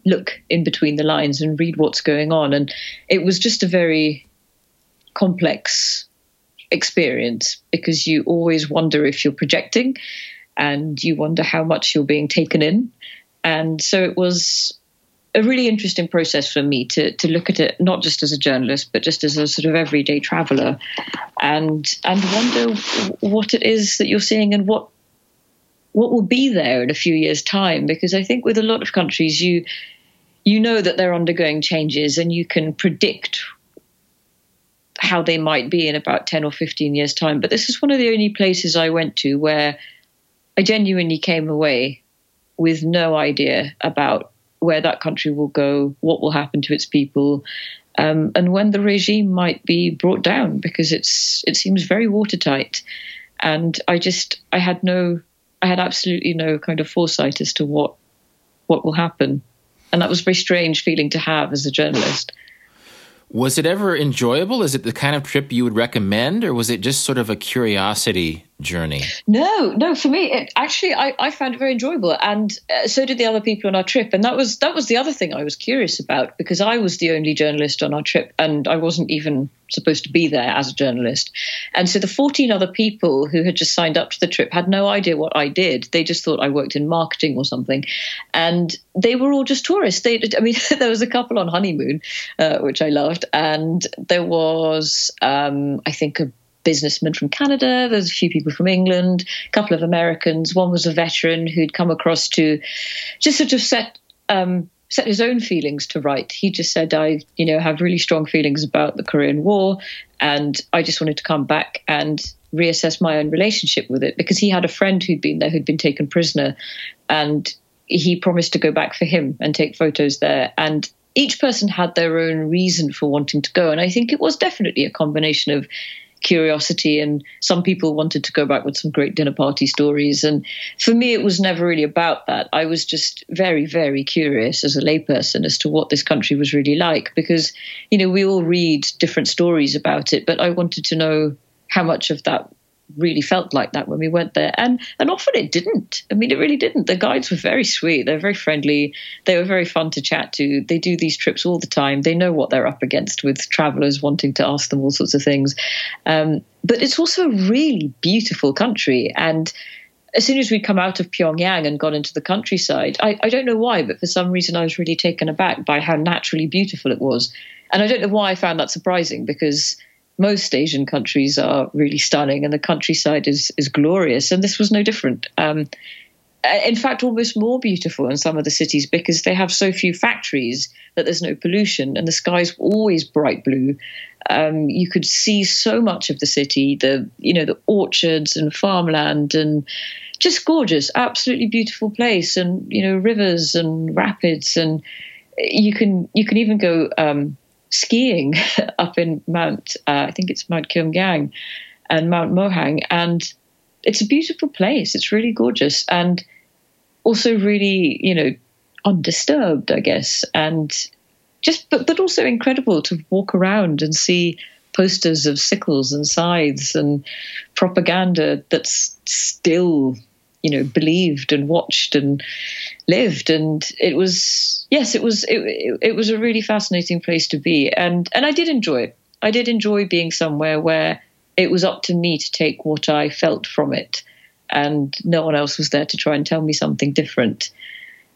look in between the lines and read what's going on. And it was just a very complex experience because you always wonder if you're projecting and you wonder how much you're being taken in. And so it was a really interesting process for me to to look at it not just as a journalist but just as a sort of everyday traveler and and wonder what it is that you're seeing and what what will be there in a few years time because i think with a lot of countries you you know that they're undergoing changes and you can predict how they might be in about 10 or 15 years time but this is one of the only places i went to where i genuinely came away with no idea about where that country will go, what will happen to its people, um, and when the regime might be brought down because it's it seems very watertight. And I just I had no I had absolutely no kind of foresight as to what what will happen, and that was a very strange feeling to have as a journalist. Was it ever enjoyable? Is it the kind of trip you would recommend, or was it just sort of a curiosity journey? No, no. For me, it, actually, I, I found it very enjoyable, and uh, so did the other people on our trip. And that was that was the other thing I was curious about because I was the only journalist on our trip, and I wasn't even supposed to be there as a journalist. And so the 14 other people who had just signed up to the trip had no idea what I did. They just thought I worked in marketing or something, and they were all just tourists. They, I mean, there was a couple on honeymoon, uh, which I loved, and there was, um, I think, a businessmen from Canada. There's a few people from England, a couple of Americans. One was a veteran who'd come across to just sort of set um, set his own feelings to right. He just said, "I, you know, have really strong feelings about the Korean War, and I just wanted to come back and." reassess my own relationship with it because he had a friend who'd been there who'd been taken prisoner and he promised to go back for him and take photos there and each person had their own reason for wanting to go and i think it was definitely a combination of curiosity and some people wanted to go back with some great dinner party stories. And for me it was never really about that. I was just very very curious as a layperson as to what this country was really like because you know we all read different stories about it but i wanted to know how much of that really felt like that when we went there. And and often it didn't. I mean it really didn't. The guides were very sweet. They're very friendly. They were very fun to chat to. They do these trips all the time. They know what they're up against with travelers wanting to ask them all sorts of things. Um, but it's also a really beautiful country. And as soon as we'd come out of Pyongyang and gone into the countryside, I, I don't know why, but for some reason I was really taken aback by how naturally beautiful it was. And I don't know why I found that surprising because most Asian countries are really stunning, and the countryside is is glorious. And this was no different. Um, in fact, almost more beautiful in some of the cities because they have so few factories that there's no pollution, and the sky's always bright blue. Um, you could see so much of the city, the you know the orchards and farmland, and just gorgeous, absolutely beautiful place, and you know rivers and rapids, and you can you can even go. Um, skiing up in Mount, uh, I think it's Mount Keumgang and Mount Myohyang. And it's a beautiful place. It's really gorgeous and also really, you know, undisturbed, I guess. And just, but, but also incredible to walk around and see posters of sickles and scythes and propaganda that's still you know believed and watched and lived. And it was yes it was it, it, was a really fascinating place to be. And and I did enjoy it. I did enjoy being somewhere where it was up to me to take what I felt from it. And no one else was there to try and tell me something different.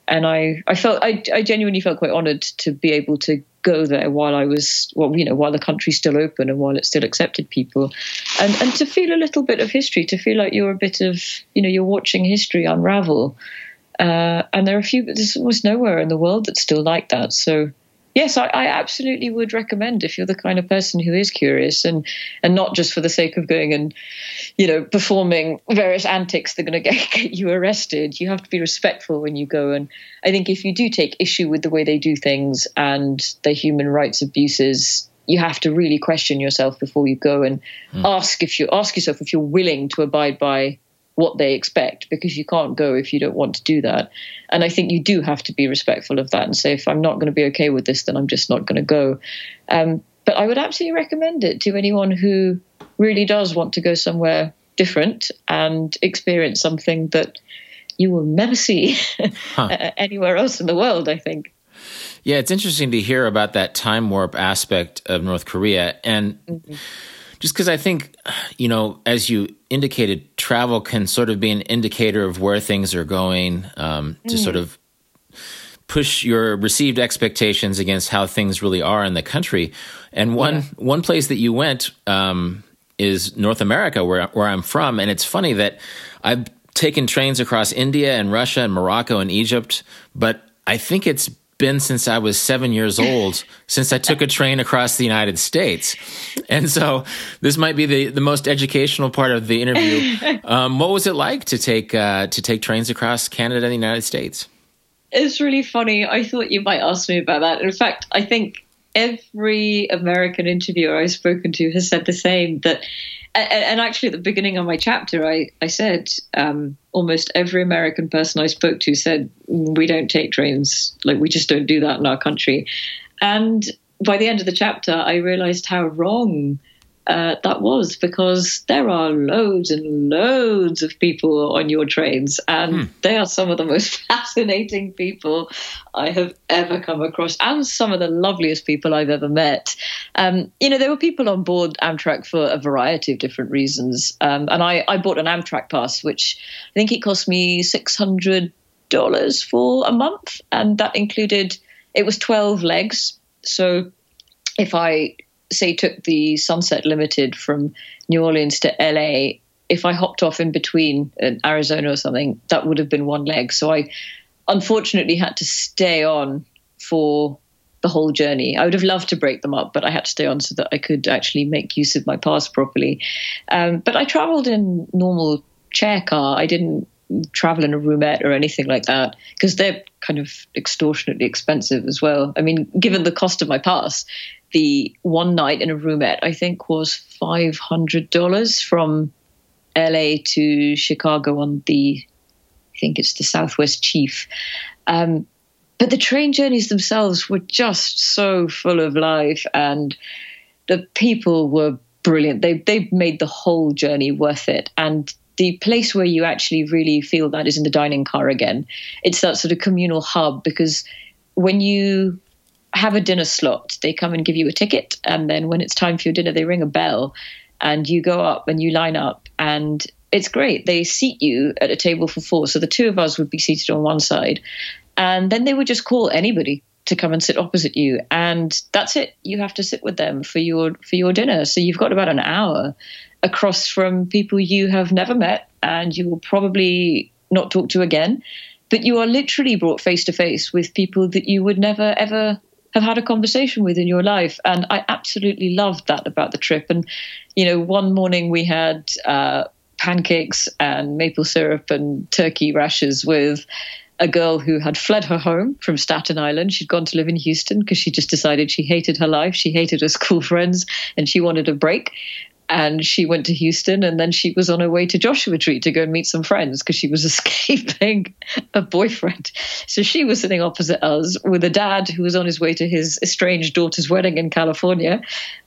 And I, I felt I, I genuinely felt quite honoured to be able to go there while I was well, you know, while the country's still open and while it still accepted people, and and to feel a little bit of history, to feel like you're a bit of you know you're watching history unravel. Uh, and there are a few, there's almost nowhere in the world that's still like that. So yes, I, I, absolutely would recommend if you're the kind of person who is curious and and not just for the sake of going and you know performing various antics that are going to get you arrested. You have to be respectful when you go. And I think if you do take issue with the way they do things and the human rights abuses. You have to really question yourself before you go and mm. ask if you ask yourself if you're willing to abide by what they expect because you can't go if you don't want to do that. And I think you do have to be respectful of that and say, if I'm not going to be okay with this, then I'm just not going to go. Um, but I would absolutely recommend it to anyone who really does want to go somewhere different and experience something that you will never see huh. anywhere else in the world, I think. Yeah, it's interesting to hear about that time warp aspect of North Korea. And mm-hmm just because I think, you know, as you indicated, travel can sort of be an indicator of where things are going um, to mm. sort of push your received expectations against how things really are in the country. And one yeah. one place that you went um, is North America, where where I'm from, and it's funny that I've taken trains across India and Russia and Morocco and Egypt, but I think it's been since I was seven years old since I took a train across the United States. And so this might be the, the most educational part of the interview. Um, what was it like to take uh, to take trains across Canada and the United States? It's really funny. I thought you might ask me about that. In fact, I think every American interviewer I've spoken to has said the same that and actually at the beginning of my chapter i, I said um, almost every american person i spoke to said we don't take trains. Like we just don't do that in our country. And by the end of the chapter i realized how wrong uh, that was because there are loads and loads of people on your trains, and hmm. they are some of the most fascinating people I have ever come across, and some of the loveliest people I've ever met. Um, you know, there were people on board Amtrak for a variety of different reasons, um, and I, I bought an Amtrak pass, which I think it cost me six hundred dollars for a month, and that included it was twelve legs. So if I say took the Sunset Limited from New Orleans to LA, if I hopped off in between in Arizona or something, that would have been one leg. So I unfortunately had to stay on for the whole journey. I would have loved to break them up, but I had to stay on so that I could actually make use of my pass properly. Um, but I traveled in normal chair car. I didn't travel in a roomette or anything like that because they're kind of extortionately expensive as well. I mean, given the cost of my pass, the one night in a roomette, I think, was $500 from LA to Chicago on the, I think it's the Southwest Chief. Um, but the train journeys themselves were just so full of life, and the people were brilliant. They they made the whole journey worth it. And the place where you actually really feel that is in the dining car again. It's that sort of communal hub because when you have a dinner slot. They come and give you a ticket, and then when it's time for your dinner, they ring a bell, and you go up and you line up, and it's great. They seat you at a table for four, so the two of us would be seated on one side, and then they would just call anybody to come and sit opposite you, and that's it. You have to sit with them for your for your dinner. So you've got about an hour across from people you have never met, and you will probably not talk to again. But you are literally brought face to face with people that you would never ever have had a conversation with in your life. And I absolutely loved that about the trip. And, you know, one morning we had uh, pancakes and maple syrup and turkey rashes with a girl who had fled her home from Staten Island. She'd gone to live in Houston because she just decided she hated her life. She hated her school friends and she wanted a break and she went to Houston and then she was on her way to Joshua Tree to go and meet some friends because she was escaping a boyfriend. So she was sitting opposite us with a dad who was on his way to his estranged daughter's wedding in California.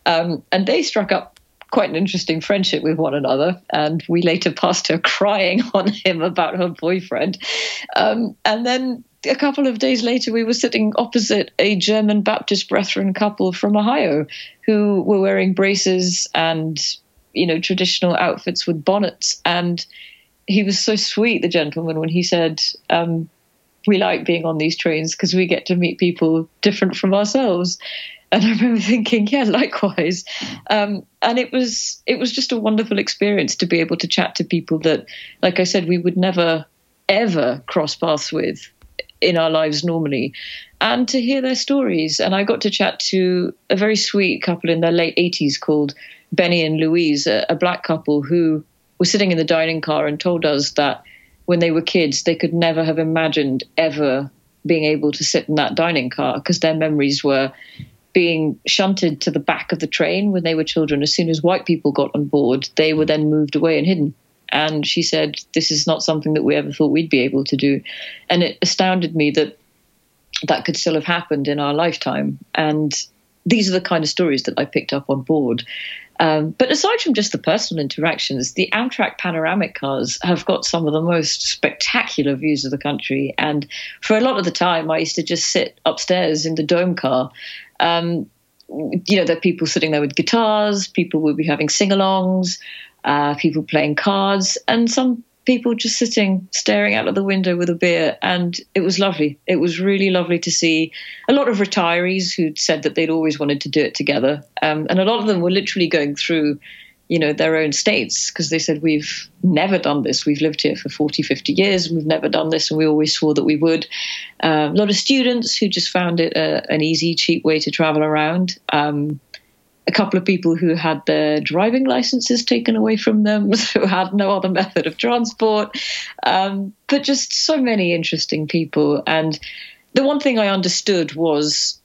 Um, and they struck up quite an interesting friendship with one another. And we later passed her crying on him about her boyfriend. Um, and then a couple of days later, we were sitting opposite a German Baptist Brethren couple from Ohio who were wearing braces and, you know, traditional outfits with bonnets. And he was so sweet, the gentleman, when he said, um, we like being on these trains because we get to meet people different from ourselves. And I remember thinking, yeah, likewise. Um, and it was it was just a wonderful experience to be able to chat to people that, like I said, we would never ever cross paths with in our lives normally and to hear their stories. And I got to chat to a very sweet couple in their late 80s called Benny and Louise, a, a black couple who were sitting in the dining car and told us that when they were kids, they could never have imagined ever being able to sit in that dining car because their memories were being shunted to the back of the train when they were children. As soon as white people got on board, they were then moved away and hidden. And she said, This is not something that we ever thought we'd be able to do. And it astounded me that that could still have happened in our lifetime. And these are the kind of stories that I picked up on board. Um, but aside from just the personal interactions, the Amtrak panoramic cars have got some of the most spectacular views of the country. And for a lot of the time, I used to just sit upstairs in the dome car. Um, you know, there are people sitting there with guitars, people will be having sing alongs, uh, people playing cards, and some people just sitting, staring out of the window with a beer. And it was lovely. It was really lovely to see a lot of retirees who'd said that they'd always wanted to do it together. Um, and a lot of them were literally going through you know their own states because they said we've never done this we've lived here for 40 50 years and we've never done this and we always swore that we would uh, a lot of students who just found it a, an easy cheap way to travel around um, a couple of people who had their driving licenses taken away from them, who had no other method of transport, um, but just so many interesting people. And the one thing I understood was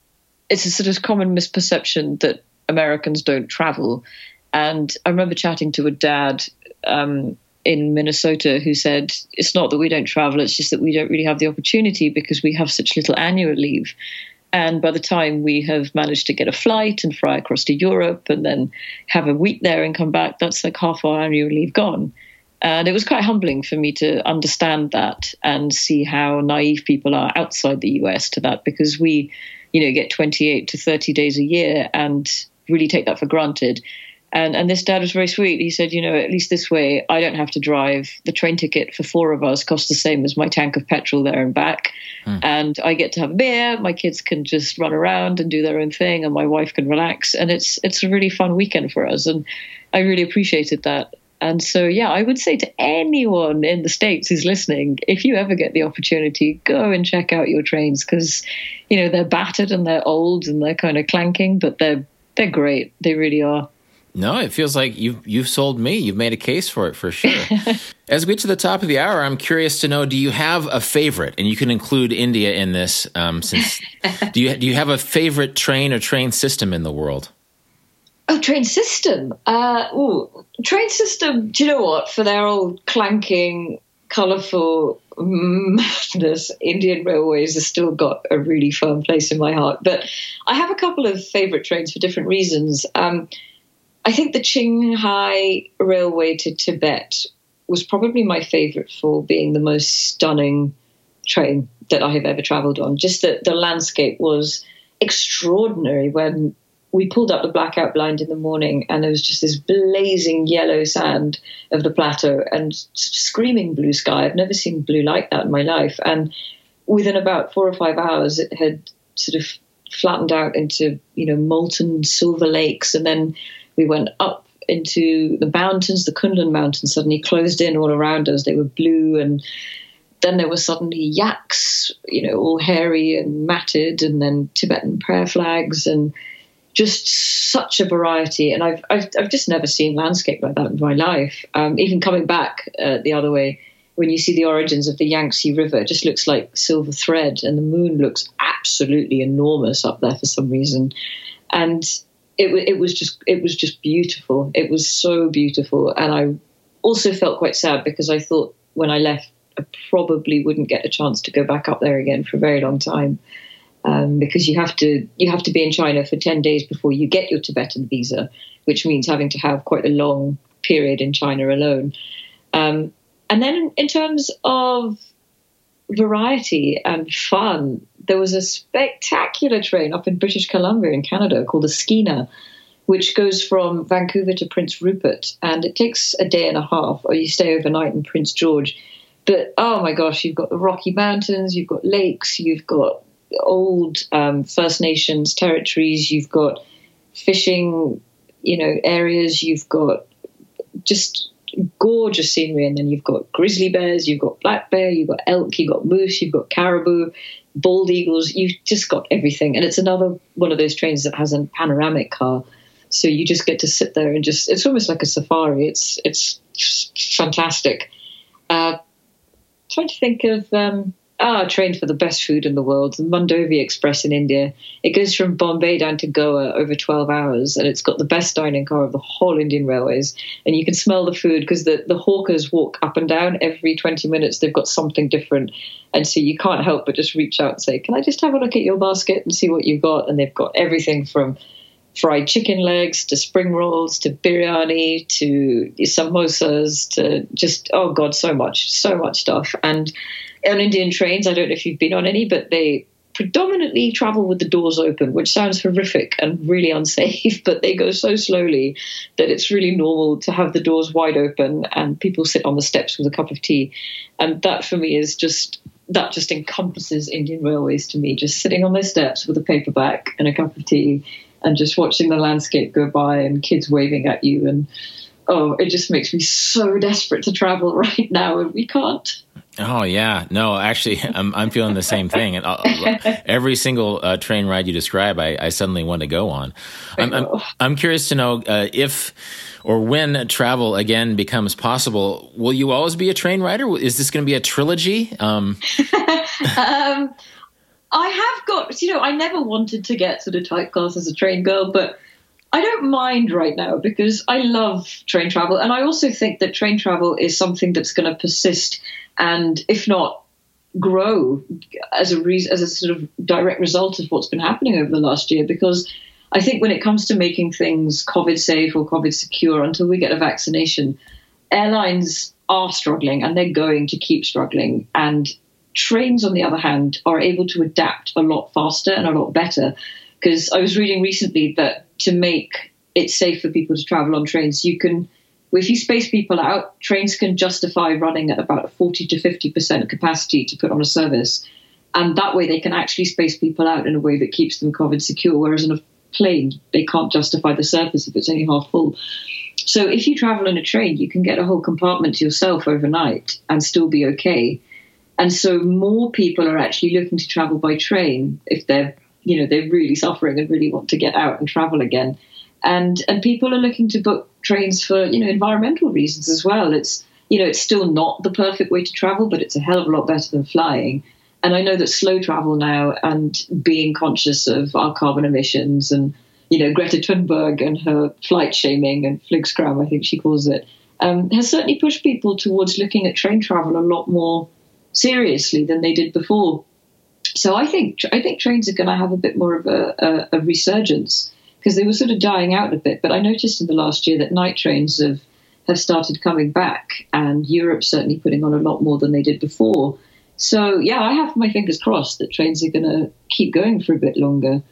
it's a sort of common misperception that Americans don't travel. And I remember chatting to a dad um, in Minnesota who said, It's not that we don't travel, it's just that we don't really have the opportunity because we have such little annual leave. And by the time we have managed to get a flight and fly across to Europe and then have a week there and come back, that's like half our annual leave gone. And it was quite humbling for me to understand that and see how naive people are outside the US to that because we, you know, get 28 to 30 days a year and really take that for granted. And and this dad was very sweet. He said, you know, at least this way, I don't have to drive. The train ticket for four of us costs the same as my tank of petrol there and back. Hmm. And I get to have a beer. My kids can just run around and do their own thing, and my wife can relax. And it's it's a really fun weekend for us. And I really appreciated that. And so, yeah, I would say to anyone in the States who's listening, if you ever get the opportunity, go and check out your trains because, you know, they're battered and they're old and they're kind of clanking, but they're they're great. They really are. No, it feels like you've you've sold me. You've made a case for it for sure. As we get to the top of the hour, I'm curious to know: Do you have a favorite? And you can include India in this. Um, since do you do you have a favorite train or train system in the world? Oh, train system. Uh, ooh, train system. Do you know what? For their old clanking, colourful madness, Indian Railways has still got a really firm place in my heart. But I have a couple of favourite trains for different reasons. Um, I think the Qinghai Railway to Tibet was probably my favorite for being the most stunning train that I have ever traveled on. Just that the landscape was extraordinary when we pulled up the blackout blind in the morning and there was just this blazing yellow sand of the plateau and screaming blue sky. I've never seen blue like that in my life. And within about four or five hours, it had sort of flattened out into, you know, molten silver lakes and then we went up into the mountains, the Kunlun Mountains suddenly closed in all around us. They were blue, and then there were suddenly yaks, you know, all hairy and matted, and then Tibetan prayer flags, and just such a variety. And I've I've, I've just never seen landscape like that in my life. Um, even coming back uh, the other way, when you see the origins of the Yangtze River, it just looks like silver thread, and the moon looks absolutely enormous up there for some reason. And it, it was just it was just beautiful. It was so beautiful, and I also felt quite sad because I thought when I left, I probably wouldn't get a chance to go back up there again for a very long time. Um, because you have to you have to be in China for ten days before you get your Tibetan visa, which means having to have quite a long period in China alone. Um, and then in terms of variety and fun, there was a spectacular train up in British Columbia in Canada called the Skeena, which goes from Vancouver to Prince Rupert, and it takes a day and a half, or you stay overnight in Prince George. But oh my gosh, you've got the Rocky Mountains, you've got lakes, you've got old um, First Nations territories, you've got fishing, you know, areas, you've got just gorgeous scenery, and then you've got grizzly bears, you've got black bear, you've got elk, you've got moose, you've got caribou, bald eagles. You've just got everything, and it's another one of those trains that has a panoramic car, so you just get to sit there and just. It's almost like a safari. It's it's fantastic. Uh, trying to think of. Um, ah, trained for the best food in the world, the Mandovi Express in India. It goes from Bombay down to Goa over 12 hours, and it's got the best dining car of the whole Indian Railways. And you can smell the food because the, the hawkers walk up and down every 20 minutes. They've got something different. And so you can't help but just reach out and say, Can I just have a look at your basket and see what you've got? And they've got everything from fried chicken legs to spring rolls to biryani to samosas to just, oh God, so much, so much stuff. And on Indian trains, I don't know if you've been on any, but they predominantly travel with the doors open, which sounds horrific and really unsafe, but they go so slowly that it's really normal to have the doors wide open and people sit on the steps with a cup of tea. And that for me is just that just encompasses Indian Railways to me, just sitting on their steps with a paperback and a cup of tea and just watching the landscape go by and kids waving at you and oh, it just makes me so desperate to travel right now and we can't. Oh yeah, no, actually, I'm I'm feeling the same thing. And uh, every single uh, train ride you describe, I, I, suddenly want to go on. I'm I'm, I'm curious to know uh, if or when travel again becomes possible. Will you always be a train rider? Is this going to be a trilogy? Um, um, I have got, you know, I never wanted to get sort of typecast as a train girl, but I don't mind right now because I love train travel. And I also think that train travel is something that's going to persist and, if not, grow as a reason, as a sort of direct result of what's been happening over the last year. Because I think when it comes to making things COVID safe or COVID secure, until we get a vaccination, airlines are struggling and they're going to keep struggling. And Trains, on the other hand, are able to adapt a lot faster and a lot better. Because I was reading recently that to make it safe for people to travel on trains, you can, if you space people out, trains can justify running at about 40 to 50% capacity to put on a service. And that way they can actually space people out in a way that keeps them COVID secure. Whereas in a plane, they can't justify the service if it's only half full. So if you travel in a train, you can get a whole compartment to yourself overnight and still be okay. And so more people are actually looking to travel by train if they're, you know, they're really suffering and really want to get out and travel again. And and people are looking to book trains for, you know, environmental reasons as well. It's you know, it's still not the perfect way to travel, but it's a hell of a lot better than flying. And I know that slow travel now and being conscious of our carbon emissions and, you know, Greta Thunberg and her flight shaming and Flygskam, I think she calls it, um, has certainly pushed people towards looking at train travel a lot more seriously than they did before. So I think I think trains are going to have a bit more of a, a, a resurgence because they were sort of dying out a bit. But I noticed in the last year that night trains have have started coming back, and Europe's certainly putting on a lot more than they did before. So yeah, I have my fingers crossed that trains are going to keep going for a bit longer.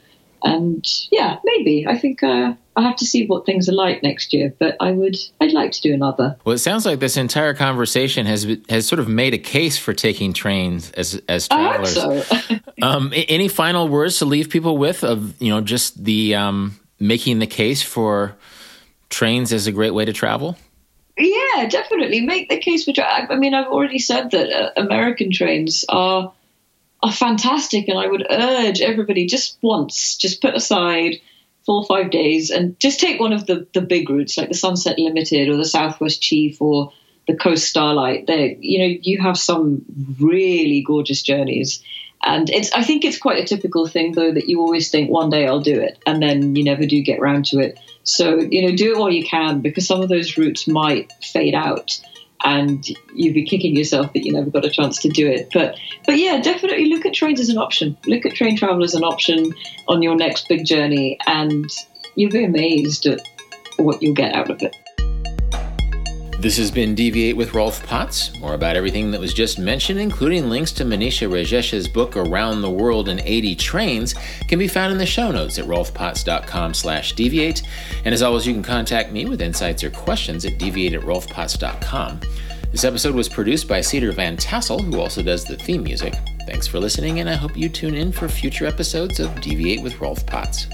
And yeah, maybe I think uh, I have to see what things are like next year, but I would I'd like to do another. Well, it sounds like this entire conversation has has sort of made a case for taking trains as as travelers. I hope so. um, any final words to leave people with of you know just the um, making the case for trains as a great way to travel? Yeah, definitely make the case for. Tra- I mean, I've already said that uh, American trains are are fantastic, and I would urge everybody just once, just put aside four or five days and just take one of the, the big routes like the Sunset Limited or the Southwest Chief or the Coast Starlight. There, you know, you have some really gorgeous journeys. And it's I think it's quite a typical thing though that you always think one day I'll do it and then you never do get round to it. So, you know, do it while you can because some of those routes might fade out and you'd be kicking yourself that you never got a chance to do it. But but yeah, definitely look at trains as an option. Look at train travel as an option on your next big journey, and you'll be amazed at what you'll get out of it. This has been Deviate with Rolf Potts. More about everything that was just mentioned, including links to Monisha Rajesh's book Around the World in 80 Trains, can be found in the show notes at rolfpotts.com slash deviate. And as always, you can contact me with insights or questions at deviate at rolfpotts.com. This episode was produced by Cedar Van Tassel, who also does the theme music. Thanks for listening, and I hope you tune in for future episodes of Deviate with Rolf Potts.